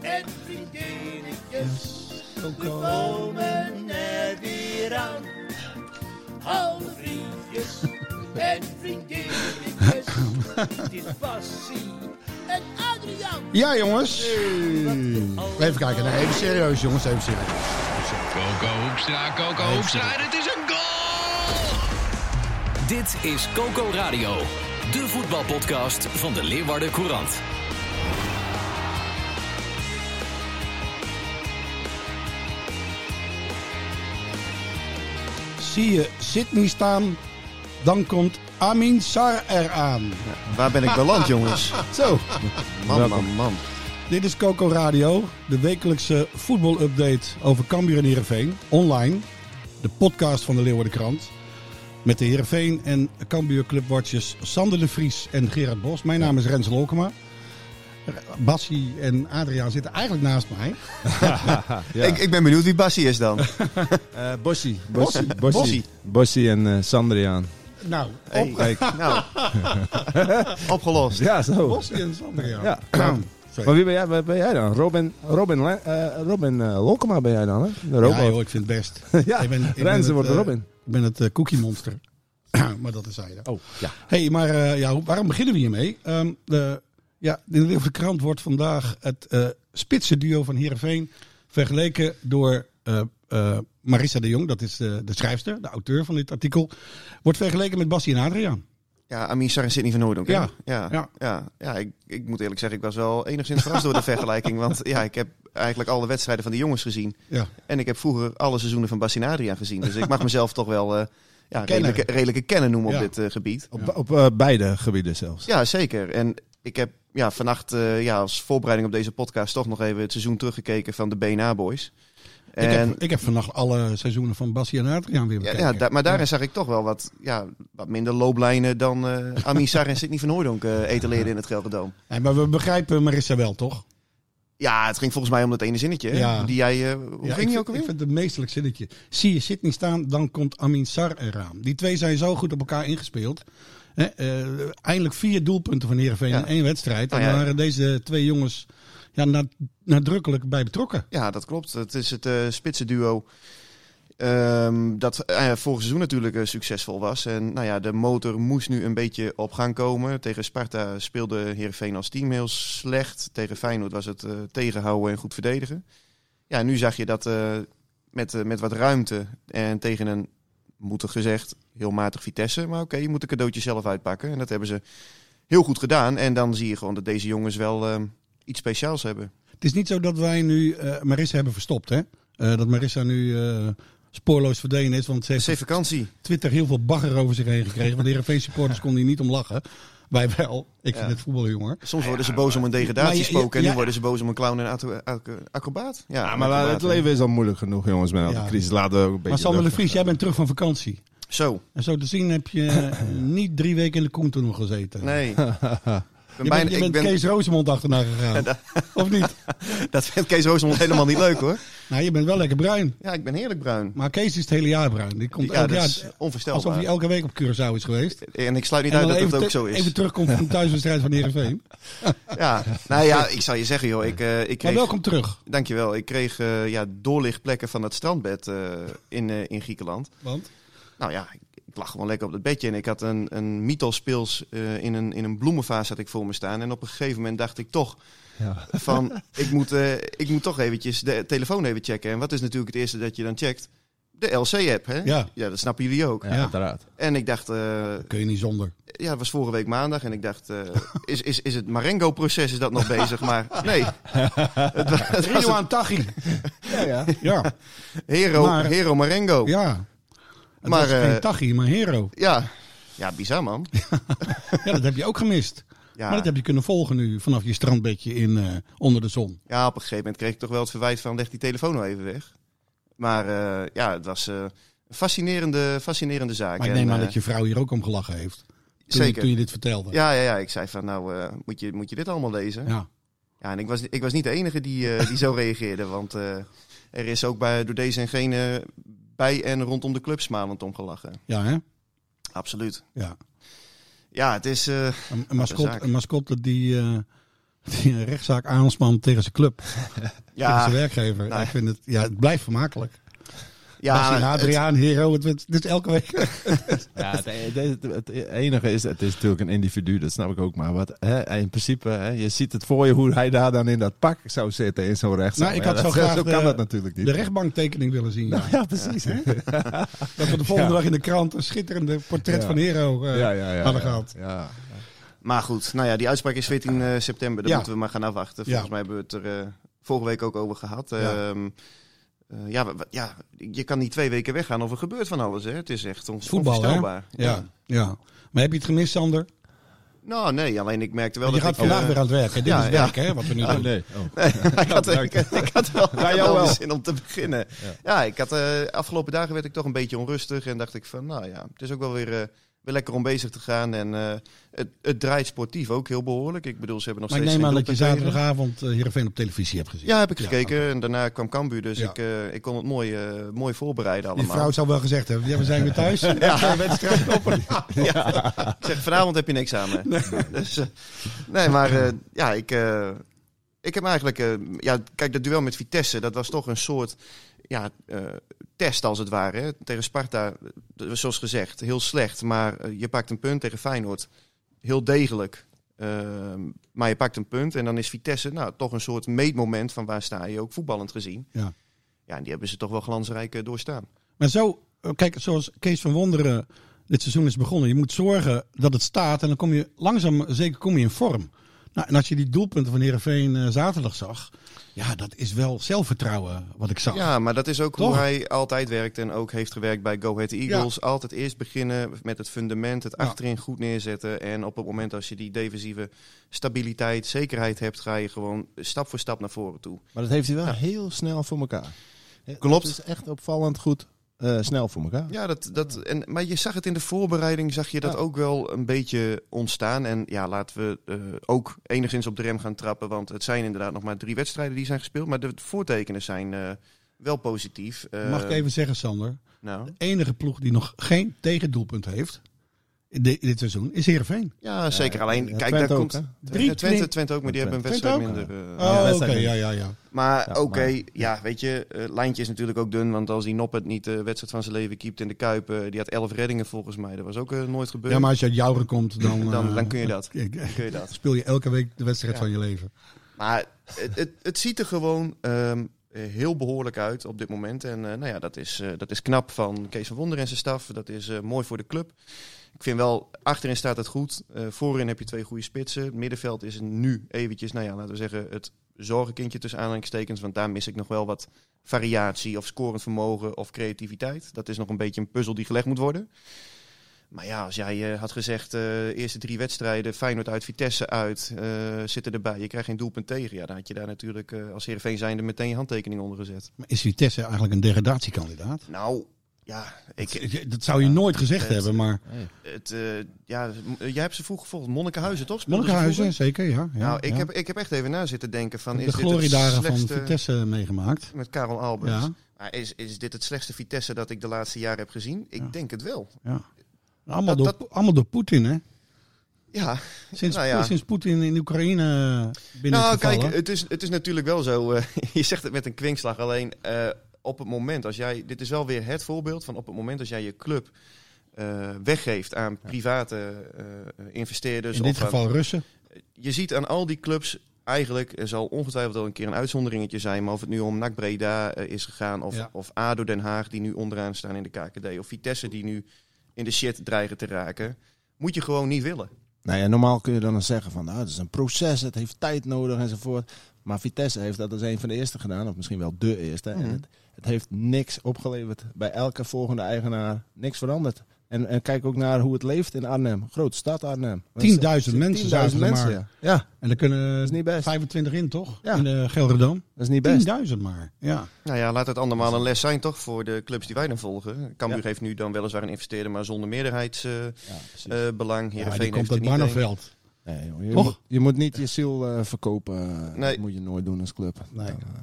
En vriendinnetjes, we komen er weer aan. Alle vriendjes en vriendinnetjes, het is Bassie en Adriaan. Ja, jongens. Even kijken. Nee, even serieus, jongens. Even serieus. Even serieus. Coco Hoekstra, Coco Hoekstra, en het is een goal! Dit is Coco Radio, de voetbalpodcast van de Leeuwarden Courant. Zie je Sydney staan, dan komt Amin Sar eraan. Waar ben ik beland, jongens? Zo, Man, man, man. dit is Coco Radio, de wekelijkse voetbalupdate over Cambuur en Heerenveen. Online, de podcast van de Leeuwarden Krant. Met de Heerenveen en Cambuur clubwatchers Sander de Vries en Gerard Bos. Mijn naam is Rens Lolkema. Bassie en Adriaan zitten eigenlijk naast mij. Ik, ik ben benieuwd wie Bassie is dan. Eh Bossie. Bossie. Bossie. Bossie. Bossie en eh, Sandriaan. Nou, Hey, Kijk. nou, opgelost. Ja, zo. Bossie en Sander. Ja. Nou. Maar wie ben jij, ben jij dan? Robin, Robin, eh, Robin Lokema ben jij dan, hè? De Ja, joh, ik vind het best. Ja, ik ben, ik ben het, wordt Robin. Ik ben het cookie monster. maar dat is zijde. Oh, ja. hey, maar eh, ja, waarom beginnen we hiermee? Ehm de, ja, in de Krant wordt vandaag het eh spitse duo van Heerenveen vergeleken door eh, Marissa de Jong. Dat is de, de schrijfster, de auteur van dit artikel. Wordt vergeleken met Bassie en Adriaan. Ja, Amin Sar en Sidney van Noordonk. Ja. ja, Ja. ja. ja, ik, ik moet eerlijk zeggen, ik was wel enigszins verrast door de vergelijking. Want ja, ik heb eigenlijk alle wedstrijden van de jongens gezien. Ja. En ik heb vroeger alle seizoenen van Bassie en Adriaan gezien. Dus ik mag mezelf toch wel ja, redelijke, redelijke kenner noemen op dit gebied. Op, op beide gebieden zelfs. Ja, zeker. En ik heb ja, vannacht eh, ja, als voorbereiding op deze podcast toch nog even het seizoen teruggekeken van de BNA Boys. Ik, heb, ik heb vannacht alle seizoenen van Bassie en Adriaan weer ja, bekeken. ja, da- maar daarin zag ik toch wel wat, ja, wat minder looplijnen dan eh Amin Sarr en Sidney van Hooydonk eh etaleerden in het Gelderdoom. Hey, maar we begrijpen Marissa wel, toch? Ja, het ging volgens mij om dat ene zinnetje. Ja. Die jij, hoe Ja, ging ik die ook alweer? Ik vind het een meestelijk zinnetje. Zie je Sydney staan, dan komt Amin Sar eraan. Die twee zijn zo goed op elkaar ingespeeld. Eh, eindelijk vier doelpunten van Heerenveen in één wedstrijd. En Nou ja. daar waren deze twee jongens ja, nad- nadrukkelijk bij betrokken. Ja, dat klopt. Het is het eh spitse duo ehm, dat eh, vorig seizoen natuurlijk eh, succesvol was. En nou ja, de motor moest nu een beetje op gang komen. Tegen Sparta speelde Heerenveen als team heel slecht. Tegen Feyenoord was het eh, tegenhouden en goed verdedigen. Ja, nu zag je dat eh, met, eh, met wat ruimte en tegen een, moet er gezegd, heel matig Vitesse. Maar oké, je moet een cadeautje zelf uitpakken. En dat hebben ze heel goed gedaan. En dan zie je gewoon dat deze jongens wel ehm, iets speciaals hebben. Het is niet zo dat wij nu eh, Marissa hebben verstopt. Hè? Eh, dat Marissa nu eh, spoorloos verdwenen is. Want ze heeft vakantie. Twitter heel veel bagger over zich heen gekregen. Want de Heerenveen supporters konden hier niet om lachen. Wij wel. Ik vind Ja. het voetbalhumor. Soms worden ze boos om een degradatiespook en nu ja. worden ze boos om een clown en acro- acro- acrobaat. Ja, Ja, maar acrobaat, het leven is al moeilijk genoeg, jongens, met Ja. de crisis. Laten we ook een beetje... Maar Sander de Vries, jij bent terug van vakantie. Zo, En zo te zien heb je niet drie weken in de koentoen gezeten. nee. Ben Je bijna, bent, je ik bent Kees Rosemond achterna gegaan. of niet? dat vindt Kees Roosmond helemaal niet leuk hoor. Nou, je bent wel lekker bruin. Ja, ik ben heerlijk bruin. Maar Kees is het hele jaar bruin. Die komt Ja, elk jaar onvoorstelbaar. alsof hij elke week op Curaçao is geweest. En ik sluit niet uit dat het ook zo is. even terugkomt van een thuiswedstrijd van Heerenveen. Ja, nou ja, ik zou je zeggen joh, ik, eh, ik Maar kreeg... welkom terug. Dankjewel. Ik kreeg eh, ja, doorlichtplekken van het strandbed eh, in, in Griekenland. Want? Nou ja, ik, ik lag gewoon lekker op het bedje en ik had een, een Mythos-pils eh, in, een, in een bloemenvaas had ik voor me staan. En op een gegeven moment dacht ik toch Ja. van, ik moet, eh, ik moet toch eventjes de telefoon even checken. En wat is natuurlijk het eerste dat je dan checkt? De LC-app, hè? Ja. Ja, dat snappen jullie ook. Ja, uiteraard. En ik dacht, eh, Kun je niet zonder. ja, het was vorige week maandag en ik dacht, is, is, is het Marengo-proces is dat nog bezig? Maar nee, het, het was Rio een aan Taghi. Ja, ja. Ja, Hero, Maar- Hero Marengo. Ja. Ja. Het Maar, was eh, geen Taghi, maar Hero. ja. bizar man. Ja, dat heb je ook gemist. Ja, Maar dat heb je kunnen volgen nu vanaf je strandbedje in, eh, onder de zon. ja, op een gegeven moment kreeg ik toch wel het verwijt van leg die telefoon nou even weg. Maar eh, ja, het was een fascinerende, fascinerende zaak. Maar ik En, neem aan dat je vrouw hier ook om gelachen heeft. Toen, Zeker. Je, toen je dit vertelde. Ja, ja, ja, ik zei van nou, moet, je, moet je dit allemaal lezen? Ja. Ja, en ik was, ik was niet de enige die, die zo reageerde. Want er is ook bij, door deze en gene bij en rondom de club smalend om gelachen. Ja, hè? Absoluut. Ja. Ja, het is... eh, Een, mascotte, een mascotte die, eh, die een rechtszaak aanspant tegen zijn club. tegen ja, zijn werkgever. nou, ik vind het, ja, het blijft vermakelijk. Ja, Bastien het- Adriaan, Hero, het, is elke week. Ja, het, het, het- het enige is, het is natuurlijk een individu, dat snap ik ook. Maar wat, hè, in principe, hè, je ziet het voor je hoe hij daar dan in dat pak zou zitten in zo'n rechtszaal. Nou, ik Ja, had zo dat- graag zo de- dat natuurlijk niet. De rechtbanktekening willen zien. Nou, ja. ja, precies. Hè? Dat we de volgende Ja. dag in de krant een schitterende portret Ja. van Hero eh, ja, ja, ja, hadden ja. gehad. Ja. Maar goed, nou ja, die uitspraak is 14 eh, september. Daar Ja. moeten we maar gaan afwachten. Ja. Volgens mij hebben we het er eh, vorige week ook over gehad. Ja. Ehm, eh, ja, ja, je kan niet twee weken weggaan of er gebeurt van alles. Hè. Het is echt on Voetbal, hè? onvoorstelbaar. Ja. ja. Maar heb je het gemist, Sander? Nou, nee, alleen ik merkte wel Want je dat gaat ik... vandaag eh, weer aan het werk. Hè? Dit ja, is ja. werk, hè, wat we nu Oh, doen. nee. Oh. Nee, ik, had, ik, ik had wel, ik had jou wel wel. zin om te beginnen. Ja, ik had, eh afgelopen dagen werd ik toch een beetje onrustig. En dacht ik van, nou ja, het is ook wel weer, eh, weer lekker om bezig te gaan. En eh, het, het draait sportief ook heel behoorlijk. Ik bedoel, ze hebben nog Maar ik steeds neem aan dat je zaterdagavond uh, Heerenveen op televisie hebt gezien. Ja, heb ik gekeken. En daarna kwam Cambuur, dus Ja. ik, eh, ik kon het mooi, mooi voorbereiden allemaal. vrouw zou wel gezegd hebben, ja, we zijn weer thuis. ja. wedstrijd op. Ja. Ik zeg, vanavond heb je niks aan me. Dus, nee, maar ja, ik, ik heb eigenlijk... ja, kijk, dat duel met Vitesse, dat was toch een soort ja, test als het ware. Tegen Sparta, eh, zoals gezegd, heel slecht. Maar eh, je pakt een punt tegen Feyenoord. Heel degelijk. Ehm, maar je pakt een punt en dan is Vitesse nou, toch een soort meetmoment van waar sta je ook voetballend gezien. Ja. Ja, en die hebben ze toch wel glansrijk eh, doorstaan. Maar zo, kijk, zoals Kees van Wonderen dit seizoen is begonnen. Je moet zorgen dat het staat en dan kom je langzaam, zeker kom je in vorm. Nou, en als je die doelpunten van Heerenveen eh, zaterdag zag. Ja, dat is wel zelfvertrouwen wat ik zag. Ja, maar dat is ook Toch? hoe hij altijd werkt en ook heeft gewerkt bij Go Ahead Eagles. Altijd eerst beginnen met het fundament, het Ja. achterin goed neerzetten. En op het moment als je die defensieve stabiliteit, zekerheid hebt, ga je gewoon stap voor stap naar voren toe. Maar dat heeft hij wel heel snel voor elkaar. Klopt. Het is echt opvallend goed eh, snel voor elkaar. Ja, dat, dat, en, maar je zag het in de voorbereiding, zag je dat Ja. ook wel een beetje ontstaan. En ja, laten we eh, ook enigszins op de rem gaan trappen, want het zijn inderdaad nog maar drie wedstrijden die zijn gespeeld. Maar de voortekenen zijn eh, wel positief. Eh, Mag ik even zeggen, Sander? Nou, De enige ploeg die nog geen tegendoelpunt heeft dit seizoen is Heerenveen. ja, zeker. Alleen, Ja, kijk, Twente daar ook, komt... hè? Twente, Twente, Twente ook, maar die hebben een wedstrijd minder. eh, Oh, oké, ja, ja, ja. Maar Ja, oké, maar- ja, weet je, eh lijntje is natuurlijk ook dun. Want als die Noppet niet de wedstrijd van zijn leven keept in de Kuip... die had elf reddingen volgens mij. Dat was ook eh, nooit gebeurd. Ja, maar als je uit Jouren komt, dan, dan, dan kun je dat. dan kun je dat. speel je elke week de wedstrijd Ja. van je leven. Maar het, het, het ziet er gewoon ehm, eh, heel behoorlijk uit op dit moment. En eh, nou ja, dat is, eh, dat is knap van Kees van Wonder en zijn staf. Dat is eh, mooi voor de club. Ik vind wel, achterin staat het goed. Eh, voorin heb je twee goede spitsen. Het middenveld is nu eventjes, nou ja, laten we zeggen, het zorgenkindje tussen aanhalingstekens. Want daar mis ik nog wel wat variatie of scorend vermogen of creativiteit. Dat is nog een beetje een puzzel die gelegd moet worden. Maar ja, als jij eh, had gezegd, eh eerste drie wedstrijden, Feyenoord uit, Vitesse uit, eh, zitten erbij. Je krijgt geen doelpunt tegen. Ja, dan had je daar natuurlijk eh, als Heerenveen zijnde meteen je handtekening onder gezet. Maar is Vitesse eigenlijk een degradatiekandidaat? Nou, ja, ik, Dat zou je nooit gezegd Het- hebben, maar het, eh, ja, jij hebt ze vroeg gevolgd. Monnikenhuizen, toch? Speelden Monnikenhuizen, vroeger? zeker, ja. ja nou, ik, ja. heb, ik heb echt even na zitten denken van... de is dit het gloriedagen van slechtste- Vitesse meegemaakt. Met Karel Albers. Ja, Maar is, is dit het slechtste Vitesse dat ik de laatste jaren heb gezien? Ik Ja. denk het wel. ja. Allemaal, Dat- door, allemaal door Poetin, hè? Ja, Sinds, Nou ja. sinds Poetin in Oekraïne binnen nou is gevallen. kijk, het is, het is natuurlijk wel zo. eh, je zegt het met een kwinkslag. Alleen eh, op het moment als jij... Dit is wel weer het voorbeeld van op het moment als jij je club... eh, weggeeft aan private eh, investeerders. in dit of aan- geval Russen. je ziet aan al die clubs eigenlijk, er zal ongetwijfeld wel een keer een uitzonderingetje zijn, maar of het nu om NAC Breda eh, is gegaan, of, Ja. of ADO Den Haag die nu onderaan staan in de KKD, of Vitesse die nu in de shit dreigen te raken, moet je gewoon niet willen. Nou ja, normaal kun je dan zeggen van nou, het is een proces, het heeft tijd nodig enzovoort. Maar Vitesse heeft dat als een van de eerste gedaan, of misschien wel de eerste. Mhm. En het, het heeft niks opgeleverd bij elke volgende eigenaar, niks veranderd. En, en kijk ook naar hoe het leeft in Arnhem. Grote stad Arnhem. 10.000 mensen 10.000 zaten er mensen, maar. ja. ja. En er kunnen is niet best. 25 in, toch? Ja. In de Gelredam. Dat is niet best. 10.000 maar. Ja. Nou ja, laat het andermaal een les zijn toch voor de clubs die wij dan volgen. Cambuur Ja. heeft nu dan weliswaar een investeerder, maar zonder meerderheidsbelang. Ja, precies. Uh, belang. ja, die komt uit een. Barneveld. Nee, joh, je, Toch? moet, je moet niet je ziel eh, verkopen. eh, Nee. Dat moet je nooit doen als club. Nee. Dan, eh,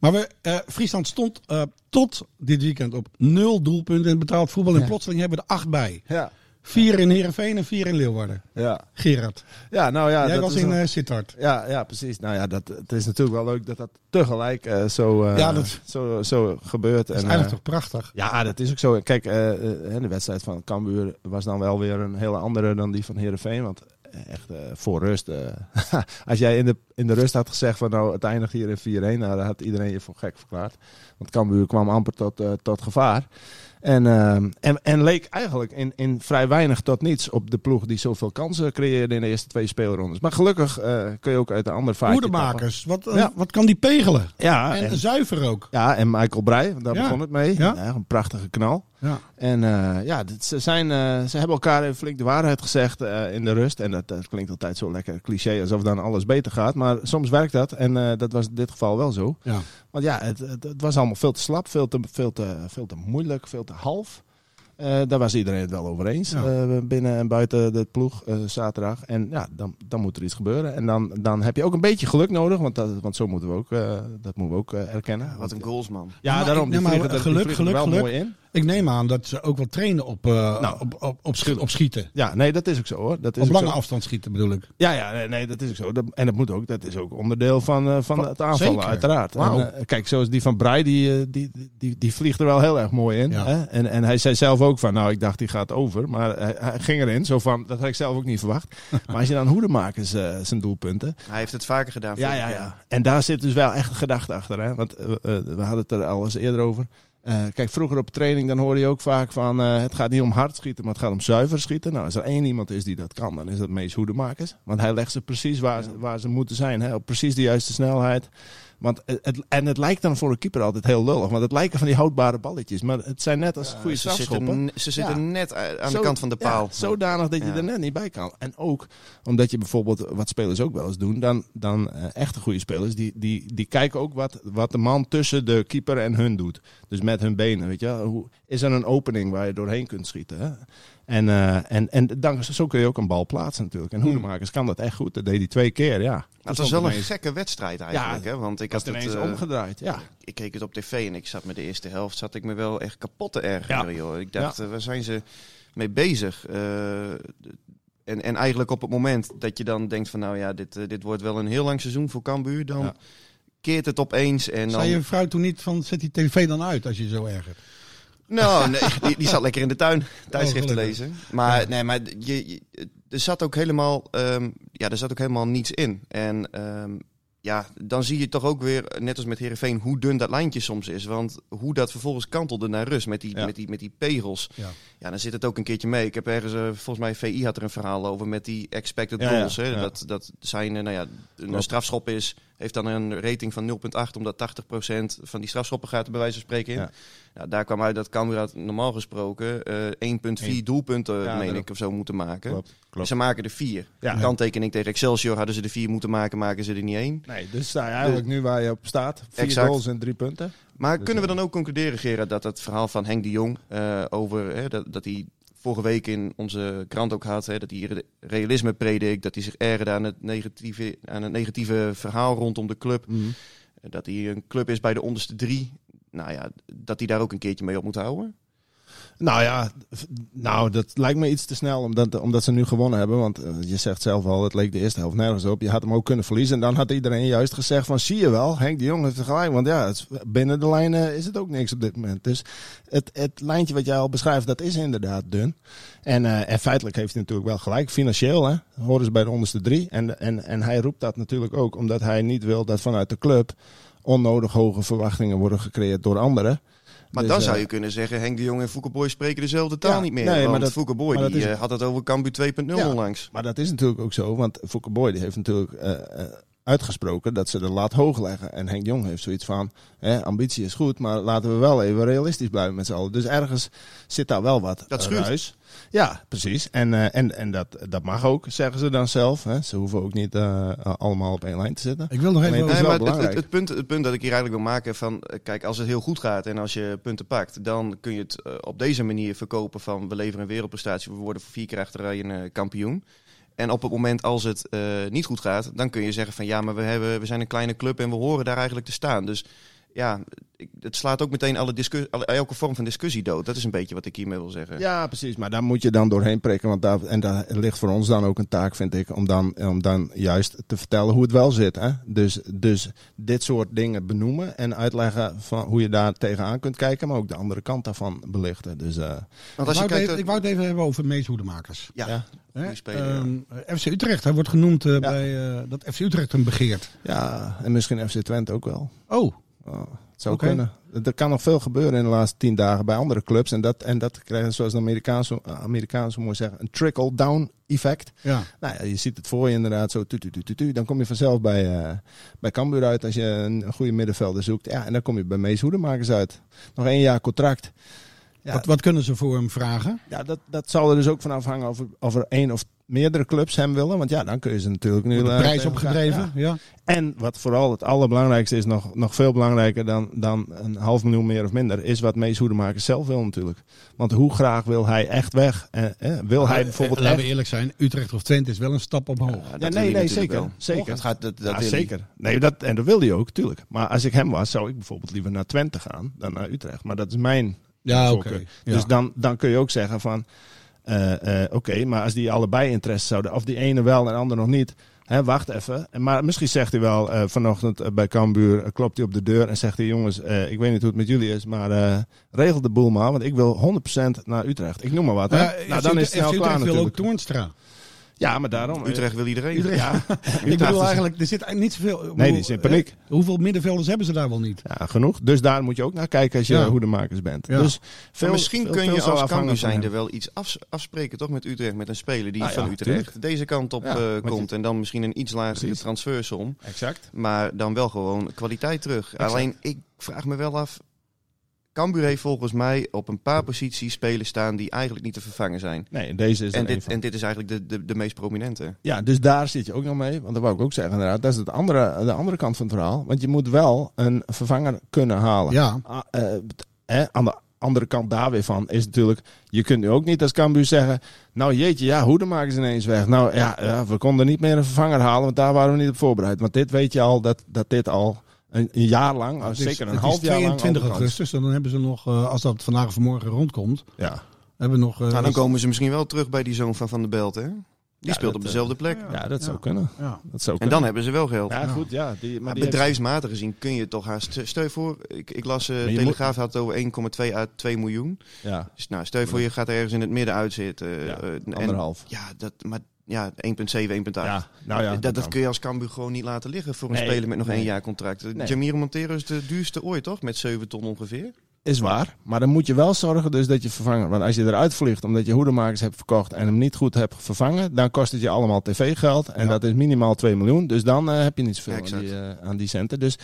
Maar we, Friesland stond tot dit weekend op nul doelpunten in betaald voetbal. En Ja. plotseling hebben we er acht bij. ja. Vier in Heerenveen en vier in Leeuwarden. Ja. Gerard, ja, nou ja. jij dat was is in Sittard. Ja, ja, precies. Nou ja, dat, het is natuurlijk wel leuk dat dat tegelijk zo, Ja, dat- zo, zo gebeurt. Dat is En, eigenlijk toch prachtig? Ja, dat is ook zo. Kijk, de wedstrijd van Cambuur was dan wel weer een hele andere dan die van Heerenveen. Want echt eh, voor rust. eh, als jij in de, in de rust had gezegd van nou het eindigt hier in 4-1, nou, dan had iedereen je voor gek verklaard. Want Cambuur kwam amper tot, eh, tot gevaar. En, eh, en, en leek eigenlijk in, in vrij weinig tot niets op de ploeg die zoveel kansen creëerde in de eerste twee speelrondes. Maar gelukkig eh, kun je ook uit de andere vaartje tappen. Hoedemakers, wat, eh, Ja. wat kan die pegelen? Ja, en, en, zuiver ook. ja, en Michael Breij, daar Ja. begon het mee. Ja, een prachtige knal. Ja. En eh, ja, dit- ze, zijn, eh, ze hebben elkaar even flink de waarheid gezegd eh, in de rust. En dat, dat klinkt altijd zo lekker cliché, alsof dan alles beter gaat. Maar soms werkt dat. En eh, dat was in dit geval wel zo. Ja. Want ja, het, het, het was allemaal veel te slap, veel te, veel te, veel te moeilijk, veel te half. Eh, daar was iedereen het wel over eens. Ja. eh, binnen en buiten de ploeg eh, zaterdag. En ja, dan, dan moet er iets gebeuren. En dan, dan heb je ook een beetje geluk nodig. Want, dat, want zo moeten we ook, eh, dat moeten we ook eh, erkennen. Wat een goalsman. Ja, Maar daarom. Die nee, maar vliegen er- die geluk, vliegen er geluk, wel geluk. mooi in. Ik neem aan dat ze ook wel trainen op, eh, Nou, op, op, op, op schieten. Ja, nee, dat is ook zo hoor. Dat is Op lange zo. afstand schieten bedoel ik. Ja, ja, nee, nee, dat is ook zo. Dat, en dat moet ook. Dat is ook onderdeel van, eh, van Van- het aanvallen, zeker. uiteraard. En, eh, kijk, zoals die van Brei, die, die, die, die vliegt er wel heel erg mooi in. Ja. Hè? En, en hij zei zelf ook van, nou, ik dacht die gaat over. Maar hij, hij ging erin, zo van, dat had ik zelf ook niet verwacht. maar als je dan Hoedemakers zijn doelpunten. Hij heeft het vaker gedaan. Ja, ja, jaar. ja. En daar zit dus wel echt gedachte achter. Hè? Want we hadden het er al eens eerder over. Eh, kijk, vroeger op training dan hoorde je ook vaak van... eh, het gaat niet om hard schieten, maar het gaat om zuiver schieten. Nou, als er één iemand is die dat kan, dan is dat Mees Hoedemakers. Want hij legt ze precies waar, ze, waar ze moeten zijn. Hè? Op precies de juiste snelheid. Want het, en het lijkt dan voor een keeper altijd heel lullig. Want het lijken van die houdbare balletjes. Maar het zijn net als goede Ze zitten, ze zitten net aan de kant van de paal. zodanig dat je er net niet bij kan. En ook omdat je bijvoorbeeld, wat spelers ook wel eens doen, dan, dan eh, echte goede spelers, die, die, die kijken ook wat, wat de man tussen de keeper en hun doet. Dus met hun benen, weet je. Hoe, is er een opening waar je doorheen kunt schieten? Hè? En, eh, en, en dan, zo kun je ook een bal plaatsen natuurlijk. En Hoedemakers kan dat echt goed. Dat deed hij twee keer, ja. Nou, het Dus was wel een gekke wedstrijd eigenlijk. hè? Want ik had het het, ineens eh, omgedraaid, ja. ik keek het op tv en ik zat met de eerste helft zat ik me wel echt kapot te ergeren. Joh. Ik dacht, eh, waar zijn ze mee bezig? Eh, en, en eigenlijk op het moment dat je dan denkt van nou ja, dit, dit wordt wel een heel lang seizoen voor Cambuur, dan Ja. keert het opeens en dan... Zei je vrouw toen niet van zet die tv dan uit als je je zo ergert? Nou, nee, die, die zat lekker in de tuin tijdschrift te Oh, lezen. Maar, Ja. nee, maar je, je- er zat ook helemaal, ehm, ja, er zat ook helemaal niets in. En ehm, ja, dan zie je toch ook weer, net als met Herenveen, hoe dun dat lijntje soms is. Want hoe dat vervolgens kantelde naar rust met die, Ja. met die, met die pegels. Ja. Ja, dan zit het ook een keertje mee. Ik heb ergens, eh, volgens mij, VI had er een verhaal over met die expected ja, goals. Hè? Dat, dat zijn, eh, nou ja, een Klopt. strafschop is, heeft dan een rating van 0,8, omdat 80% van die strafschoppen gaat er bij wijze van spreken in. Ja. Ja, daar kwam uit dat Cambuur had normaal gesproken eh 1,4 Eén. doelpunten, Ja, meen ik, of zo moeten maken. Klopt, klopt. Ze maken er vier. Ja. De kanttekening tegen Excelsior hadden ze er vier moeten maken, maken ze er niet één. Nee, dus sta je eigenlijk nu waar je op staat. Vier Exact. goals en drie punten. Maar Dus, kunnen we eh, dan ook concluderen, Gerard, dat het verhaal van Henk de Jong eh, over hè, dat, dat hij vorige week in onze krant ook had, hè, dat hij re- realisme predikt, dat hij zich ergerde aan het negatieve, aan het negatieve verhaal rondom de club, Mhm. dat hij een club is bij de onderste drie. Nou ja, dat hij daar ook een keertje mee op moet houden. Nou ja, nou, dat lijkt me iets te snel omdat, omdat ze nu gewonnen hebben. Want eh, je zegt zelf al, het leek de eerste helft nergens op. Je had hem ook kunnen verliezen. En dan had iedereen juist gezegd van, zie je wel, Henk de Jong heeft gelijk. Want ja, het is- binnen de lijnen is het ook niks op dit moment. Dus het, het lijntje wat jij al beschrijft, dat is inderdaad dun. En, eh, en feitelijk heeft hij natuurlijk wel gelijk. Financieel, hè, horen ze bij de onderste drie. En, en, en hij roept dat natuurlijk ook omdat hij niet wil dat vanuit de club onnodig hoge verwachtingen worden gecreëerd door anderen. Maar Dus, dan eh, zou je kunnen zeggen, Henk de Jong en Boy spreken dezelfde taal Ja, niet meer. nee, maar dat- maar dat is- eh, had het over Cambuur 2.0 Ja. onlangs. Maar dat is natuurlijk ook zo, want Boy die heeft natuurlijk eh, eh, uitgesproken dat ze de lat hoog leggen. En Henk Jong heeft zoiets van, hè, ambitie is goed, maar laten we wel even realistisch blijven met z'n allen. Dus ergens zit daar wel wat Dat eh, schuurt. ruis. Ja, precies. En, eh, en, en dat, dat mag ook, zeggen ze dan zelf. Hè. Ze hoeven ook niet eh, allemaal op één lijn te zitten. Ik wil nog even Nee, maar het, het, punt, het punt dat ik hier eigenlijk wil maken van, kijk, als het heel goed gaat en als je punten pakt, dan kun je het op deze manier verkopen van we leveren een wereldprestatie, we worden voor vier keer achter een kampioen. En op het moment als het eh, niet goed gaat, dan kun je zeggen van ja, maar we, hebben, we zijn een kleine club en we horen daar eigenlijk te staan. Dus ja, ik- het slaat ook meteen alle discus, alle- elke vorm van discussie dood. Dat is een beetje wat ik hiermee wil zeggen. Ja, precies. Maar daar moet je dan doorheen prikken. Want daar, en daar ligt voor ons dan ook een taak, vind ik, om dan, om dan juist te vertellen hoe het wel zit. Hè? Dus, dus dit soort dingen benoemen en uitleggen van hoe je daar tegenaan kunt kijken, maar ook de andere kant daarvan belichten. Dus, eh, Want Ik als je wou, het kijkt, even, ik wou het even hebben over Mees Hoedemakers. ja, ja. Ja. Ehm, FC Utrecht, hij wordt genoemd eh, bij eh, dat FC Utrecht hem begeert. ja, en misschien FC Twente ook wel. Oh, Oh, het zou kunnen. Er kan nog veel gebeuren in de laatste tien dagen bij andere clubs. En dat, en dat krijgt, zoals de Amerikaans, zo- Amerikaans zo mooi zeggen, een trickle-down effect. ja. Nou ja, je ziet het voor je inderdaad zo. Tu, tu, tu, tu, tu. Dan kom je vanzelf bij, eh bij Cambuur uit als je een, goede middenvelder zoekt. Ja, en dan kom je bij Mees Hoedemakers uit. Nog één jaar contract. Ja, Wat, wat kunnen ze voor hem vragen? ja dat, dat zal er dus ook van afhangen of, er- of er één of meerdere clubs hem willen. Want ja, dan kun je ze natuurlijk nu... Wordt de eh, prijs opgedreven? ja. Ja. En wat vooral het allerbelangrijkste is, nog, nog veel belangrijker dan, dan een half miljoen meer of minder, is wat Mees Hoedemakers zelf wil natuurlijk. Want hoe graag wil hij echt weg? Eh, eh, wil hij bijvoorbeeld Eh, Laten echt... we eerlijk zijn, Utrecht of Twente is wel een stap omhoog. Ja, Ja, nee, nee, zeker. wel. zeker. Dat gaat, dat, dat ja, zeker. Nee, dat, en dat wil hij ook, tuurlijk. Maar als ik hem was, zou ik bijvoorbeeld liever naar Twente gaan dan naar Utrecht. Maar dat is mijn Ja, oké. Dus dan, dan kun je ook zeggen van... eh, eh, Oké, maar als die allebei interesse zouden... Of die ene wel en de ander nog niet... Hè, wacht even. En Maar misschien zegt hij wel eh, vanochtend bij Cambuur... klopt hij op de deur en zegt hij... Jongens, ik weet niet hoe het met jullie is... Maar regel de boel maar. Want ik wil 100% naar Utrecht. Ik noem maar wat. Hè? Ja, nou, dan is het snel klaar Utrecht wil ook. Toornstra. Ja, maar daarom... Utrecht wil iedereen. Utrecht, ja. Ik bedoel eigenlijk, er zit niet zoveel... Nee, bedoel, die is in paniek. hoeveel middenvelders hebben ze daar wel niet? Ja, genoeg. Dus daar moet je ook naar kijken als je Ja. hoedemakers bent. Ja. Dus veel, misschien veel- kun veel je als Cambuur zijnde hem. wel iets afs- afspreken, toch met Utrecht, met een speler die Ah, van Utrecht tuurlijk. deze kant op eh, komt. En dan misschien een iets lagere transfersom. Exact. Maar dan wel gewoon kwaliteit terug. Alleen, ik vraag me wel af... Cambuur heeft volgens mij op een paar posities spelers staan die eigenlijk niet te vervangen zijn. Nee, deze is En dit, van. en dit is eigenlijk de, de, de meest prominente. Ja, dus daar zit je ook nog mee. Want dat wou ik ook zeggen inderdaad. Dat is het andere, de andere kant van het verhaal. Want je moet wel een vervanger kunnen halen. Ja. Eh, hè, aan de andere kant daar weer van is natuurlijk... Je kunt nu ook niet als Cambuur zeggen... Nou jeetje, ja, Hoedemakers ineens weg. Nou ja, ja, we konden niet meer een vervanger halen... want daar waren we niet op voorbereid. Want dit weet je al, dat, dat dit al een, een jaar lang... Is- zeker een half jaar lang... 22 overkant. augustus, en dan hebben ze nog, eh, als dat vandaag of vanmorgen rondkomt, Ja. hebben we nog... eh, Nou, dan komen ze misschien wel terug bij die zoon van Van der Belt, hè? Die Ja, speelt dat, op dezelfde plek. ja, dat zou kunnen. ja. Dat zou En kunnen. dan hebben ze wel geld. Ja, goed, ja. Die, maar heeft- bedrijfsmatig gezien kun je toch haast... Stel je voor, ik, ik las, eh je Telegraaf had het over 1,2 à 2 miljoen. Ja, Dus nou, stel je voor, je gaat ergens in het midden uitzitten. eh, Ja, eh, en- anderhalf. Ja, dat, maar ja, 1,7, 1,8. Ja, nou ja. dat, dat kun je als Cambuur gewoon niet laten liggen voor een Nee, speler met nog nee. één jaar contract. Nee. Jamiro Montero is de duurste ooit, toch? Met 7 ton ongeveer. Is waar. Maar dan moet je wel zorgen dus dat je vervangen. Want als je eruit vliegt omdat je hoedemakers hebt verkocht en hem niet goed hebt vervangen, dan kost het je allemaal tv-geld. En Ja. dat is minimaal 2 miljoen. Dus dan eh, heb je niet zoveel aan die, eh, aan die centen. Dus,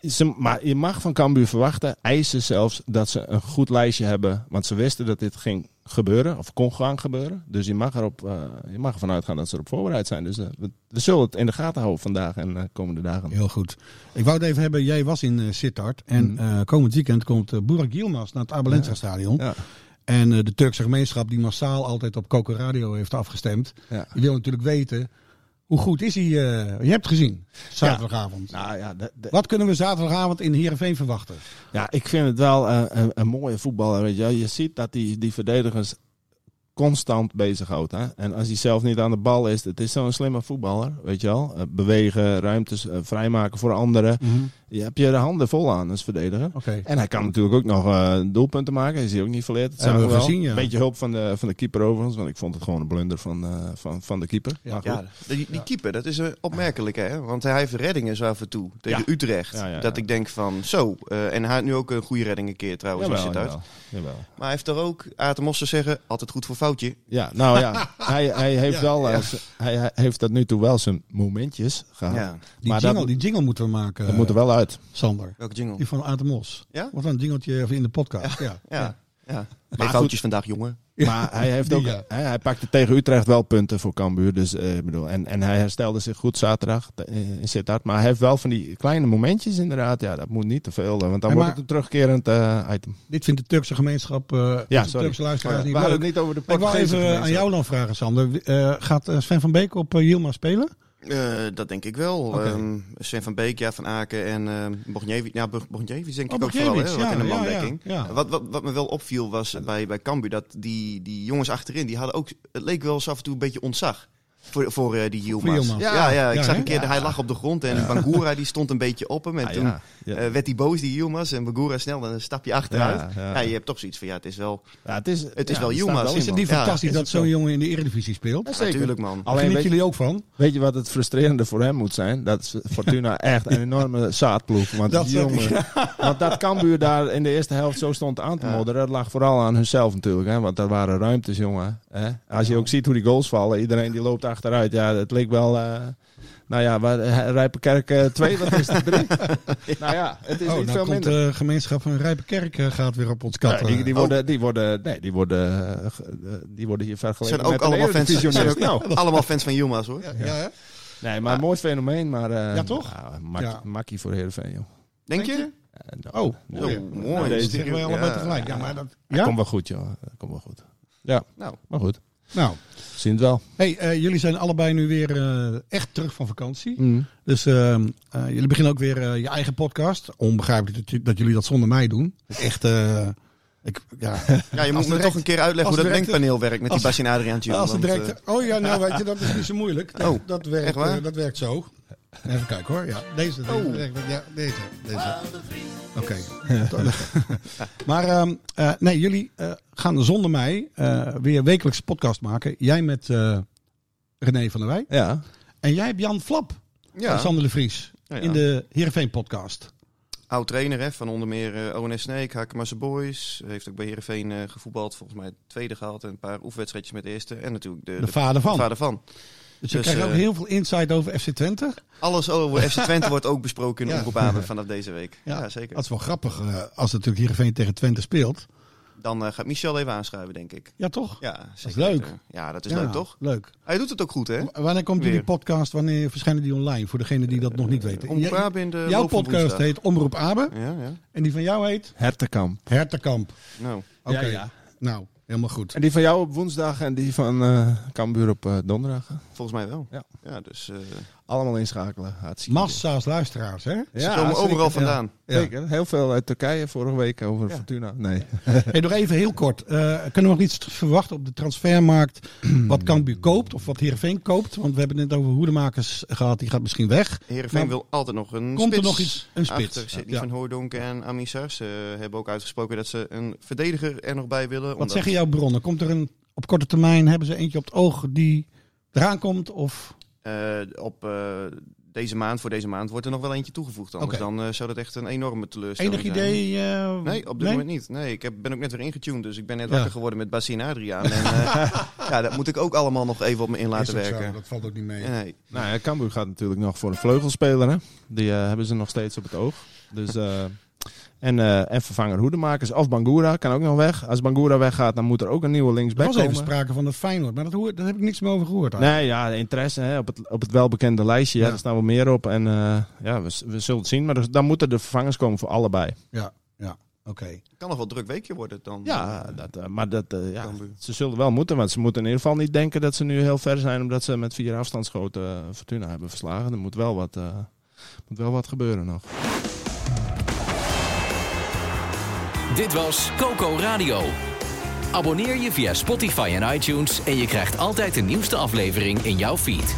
ze, maar je mag van Cambuur verwachten, eisen zelfs, dat ze een goed lijstje hebben. Want ze wisten dat dit ging gebeuren, of kon gaan gebeuren. Dus je mag, erop, eh, je mag ervan uitgaan dat ze erop voorbereid zijn. Dus eh, we, we zullen het in de gaten houden vandaag en de komende dagen. Heel goed. Ik wou het even hebben, jij was in uh, Sittard. En Mhm. eh, komend weekend komt uh, Burak Yilmaz naar het Abelensa stadion. Ja. En eh, de Turkse gemeenschap die massaal altijd op Coco Radio heeft afgestemd. Die wil natuurlijk weten, hoe goed is hij? eh, je hebt gezien, zaterdagavond. Nou ja, de- de- Wat kunnen we zaterdagavond in Heerenveen verwachten? Ja, ik vind het wel eh, een, een mooie voetballer. Weet je. je ziet dat die, die verdedigers constant bezighoudt. Hè? En als hij zelf niet aan de bal is, het is zo'n slimme voetballer. Weet je wel. Eh, bewegen, ruimtes vrijmaken voor anderen. Je hebt je de handen vol aan als verdediger. Oké. En hij kan natuurlijk ook nog eh, doelpunten maken. Is hij ook niet verleerd. Dat Hebben we wel. gezien, ja. Beetje hulp van de, van de keeper overigens. Want ik vond het gewoon een blunder van, eh, van, van de keeper. Ja. Maar goed. Ja, die, die keeper, dat is eh, opmerkelijk hè. Want hij heeft reddingen zo af en toe tegen Ja. Utrecht. Ja, ja, ja. Dat ik denk van zo. eh, en hij had nu ook een goede redding een keer trouwens. als je Jawel, het uit. jawel, jawel. Maar hij heeft er ook, Moster zeggen, altijd goed voor foutje. Ja, nou ja. hij, hij, heeft Ja, wel, hij, hij heeft tot nu toe wel zijn momentjes gehad. Ja. Die, Maar jingle, dat- die jingle moeten we maken, Dat moet er wel uit. Sander. Welke jingle? Die van Atemos. Ja? Wat een jingeltje even in de podcast. Ja. Ja. ja. Goed. foutjes vandaag, jongen. Maar hij, heeft ook, ja. hè, hij pakte tegen Utrecht wel punten voor Cambuur. Dus, eh, ik bedoel, en, en hij herstelde zich goed zaterdag eh, in Sittard. Maar hij heeft wel van die kleine momentjes inderdaad. Ja, dat moet niet te veel. eh, Want dan Hey, wordt maar- het een terugkerend item. Dit vindt de Turkse gemeenschap, eh Ja, de sorry. Turkse luisteraars We niet hadden het niet over de Ik Portugese even aan jou dan vragen, Sander. Eh, gaat Sven van Beek op uh, Yilmaz spelen? Eh, dat denk ik wel. Oké. Ehm, Sven van Beek, ja, Van Aken en uh, Bogniewicz. Ja, Bogniewicz denk ik Oh, ook vooral, hè, Bogniewicz, wat in de mandekking. ja, ja. Wat, wat, wat me wel opviel was bij, bij Cambuur, dat die, die jongens achterin, die hadden ook, het leek wel eens af en toe een beetje ontzag. Voor, voor eh, die Yilmaz. Ja, ja, ja, ik Ja, zag een keer, hij lag op de grond en Bangura die stond een beetje op hem. En Ah, toen ja, ja. eh, werd hij boos, die Yilmaz. En Bangura snel een stapje achteruit. Ja, Ja, ja. je hebt toch zoiets van, ja, het is wel... Ja, het is, Het is ja, wel Yilmaz, is het niet fantastisch is dat zo'n zo. jongen in de Eredivisie speelt? Ja, zeker. Natuurlijk, man. Alleen weet, jullie ook van? weet je wat het frustrerende voor hem moet zijn? Dat is Fortuna echt een enorme zaadploeg. Want, Dat jongen, want dat Cambuur daar in de eerste helft zo stond aan te modderen, dat lag vooral aan hunzelf natuurlijk. Hè? Want daar waren ruimtes, jongen. Hè? Als je ook ziet hoe die goals vallen, iedereen die loopt achteruit. Ja, het leek wel... eh, nou ja, waar, eh, Rijpenkerk 2, wat is het? 3? nou ja, het is Oh, niet nou veel komt minder. de gemeenschap van Rijpenkerk eh, gaat weer op ons kat. Nee, die, die, eh. worden, die, worden, nee, die, worden, eh, eh, die worden hier vergeleken zijn ook met de allemaal fans, zijn ook Nou, allemaal fans van Yilmaz, hoor. Ja, ja? Nee, maar een mooi fenomeen. Maar, eh, Ja, toch? Ja, makkie, Ja. makkie voor Heerenveen, joh. Denk je? Eh, nou, Oh, mooi. Oh, Nou, mooi. dat Deze- zeggen wij allebei ja. tegelijk. Ja, maar dat, Dat ja? komt wel goed, joh. Dat komt wel goed. Ja, Nou, maar goed. Nou, het wel. hey, eh, jullie zijn allebei nu weer eh, echt terug van vakantie. Dus ehm, eh, jullie beginnen ook weer je eigen podcast. Onbegrijpelijk dat, dat jullie dat zonder mij doen. Echt, ik, ja. Ja, je moet me toch een keer uitleggen hoe dat denkpaneel werkt met die Bas en Adriaantje. Als oh ja, nou weet je, dat is niet zo moeilijk. Dat, Oh, dat, werkt, echt waar? dat werkt zo. Even kijken hoor. Ja, deze. deze Oh. ja, deze. deze. Oké. maar ehm, eh, nee, jullie eh, gaan zonder mij eh, weer wekelijks podcast maken. Jij met eh, René van der Wij. Ja. En jij hebt Jan Flap. ja, Sander de Vries. Ja, ja. In de Heerenveen podcast. oud trainer hè, van onder meer eh, ONS Sneek, Hakemasse Boys. Heeft ook bij Heerenveen eh gevoetbald, volgens mij tweede gehaald. En een paar oefenwedstrijdjes met de eerste. En natuurlijk de, De vader van. vader van. Dus je Dus, krijgt ook eh, heel veel insight over FC Twente. Alles over FC Twente wordt ook besproken in Ja. Omroep Abe vanaf deze week. Ja, Ja. zeker. Dat is wel grappig eh, als natuurlijk Heerenveen tegen Twente speelt. Dan eh, gaat Michel even aanschrijven, denk ik. Ja, toch? Ja, zeker is leuk. Ja, dat is Ja, leuk, toch? Leuk. Hij doet het ook goed, hè? W- Wanneer komt Weer. jullie podcast? Wanneer verschijnen die online? Voor degenen die dat nog niet weten. Omroep Abe in de jouw podcast woensdag. heet Omroep Abe. Ja, ja. En die van jou heet Hertenkamp. Hertenkamp. Nou, Oké. Ja, ja. Nou, helemaal goed. En die van jou op woensdag en die van eh Cambuur op eh, donderdag. volgens mij wel. Ja. Ja, dus eh, Allemaal inschakelen. Hartstikke Massa's luisteraars, hè? ze komen overal vandaan. Ja. Zeker. Heel veel uit Turkije vorige week over Ja. Fortuna. Nee. Hey, nog even heel kort. Eh, kunnen we nog iets verwachten op de transfermarkt? wat Cambuur koopt of wat Heerenveen koopt? Want we hebben het net over hoedemakers gehad. Die gaat misschien weg. Heerenveen Maar wil altijd nog een komt er spits. nog iets- een spits? Achter Sidney Ja. van Hooydonk en Amisar. Ze hebben ook uitgesproken dat ze een verdediger er nog bij willen. Wat omdat- zeggen jouw bronnen? Komt er een op korte termijn? Hebben ze eentje op het oog die eraan komt? Of Eh, op eh, deze maand, voor deze maand, wordt er nog wel eentje toegevoegd. Anders dan eh, zou dat echt een enorme teleurstelling enig zijn. idee? eh, Nee, op dit moment niet. Nee, ik heb, ben ook net weer ingetuned, dus ik ben net Ja. wakker geworden met Bassie en Adriaan. En, eh, ja, dat moet ik ook allemaal nog even op me in laten zo, werken. dat valt ook niet mee. Nee. Nou ja, Cambuur gaat natuurlijk nog voor een vleugelspeler. Hè? Die eh, hebben ze nog steeds op het oog. Dus, eh, en, eh, en vervanger hoedemakers. Of Bangura kan ook nog weg. Als Bangura weggaat, dan moet er ook een nieuwe Er linksback was komen. even sprake van het Feyenoord, maar dat hoor, daar heb ik niks meer over gehoord. eigenlijk. Nee, ja, interesse hè, op, het, op het welbekende lijstje. Ja. Ja. Daar staan wel meer op. En eh, ja, we, we zullen het zien. Maar er- dan moeten er vervangers komen voor allebei. Ja, ja, oké. Kan nog wel een druk weekje worden dan. Ja, dat, eh, maar dat, eh, ja, ze zullen wel moeten. Want ze moeten in ieder geval niet denken dat ze nu heel ver zijn. Omdat ze met vier afstandsschoten Fortuna hebben verslagen. Er moet wel wat, eh, moet wel wat gebeuren nog. Dit was Coco Radio. Abonneer je via Spotify en iTunes en je krijgt altijd de nieuwste aflevering in jouw feed.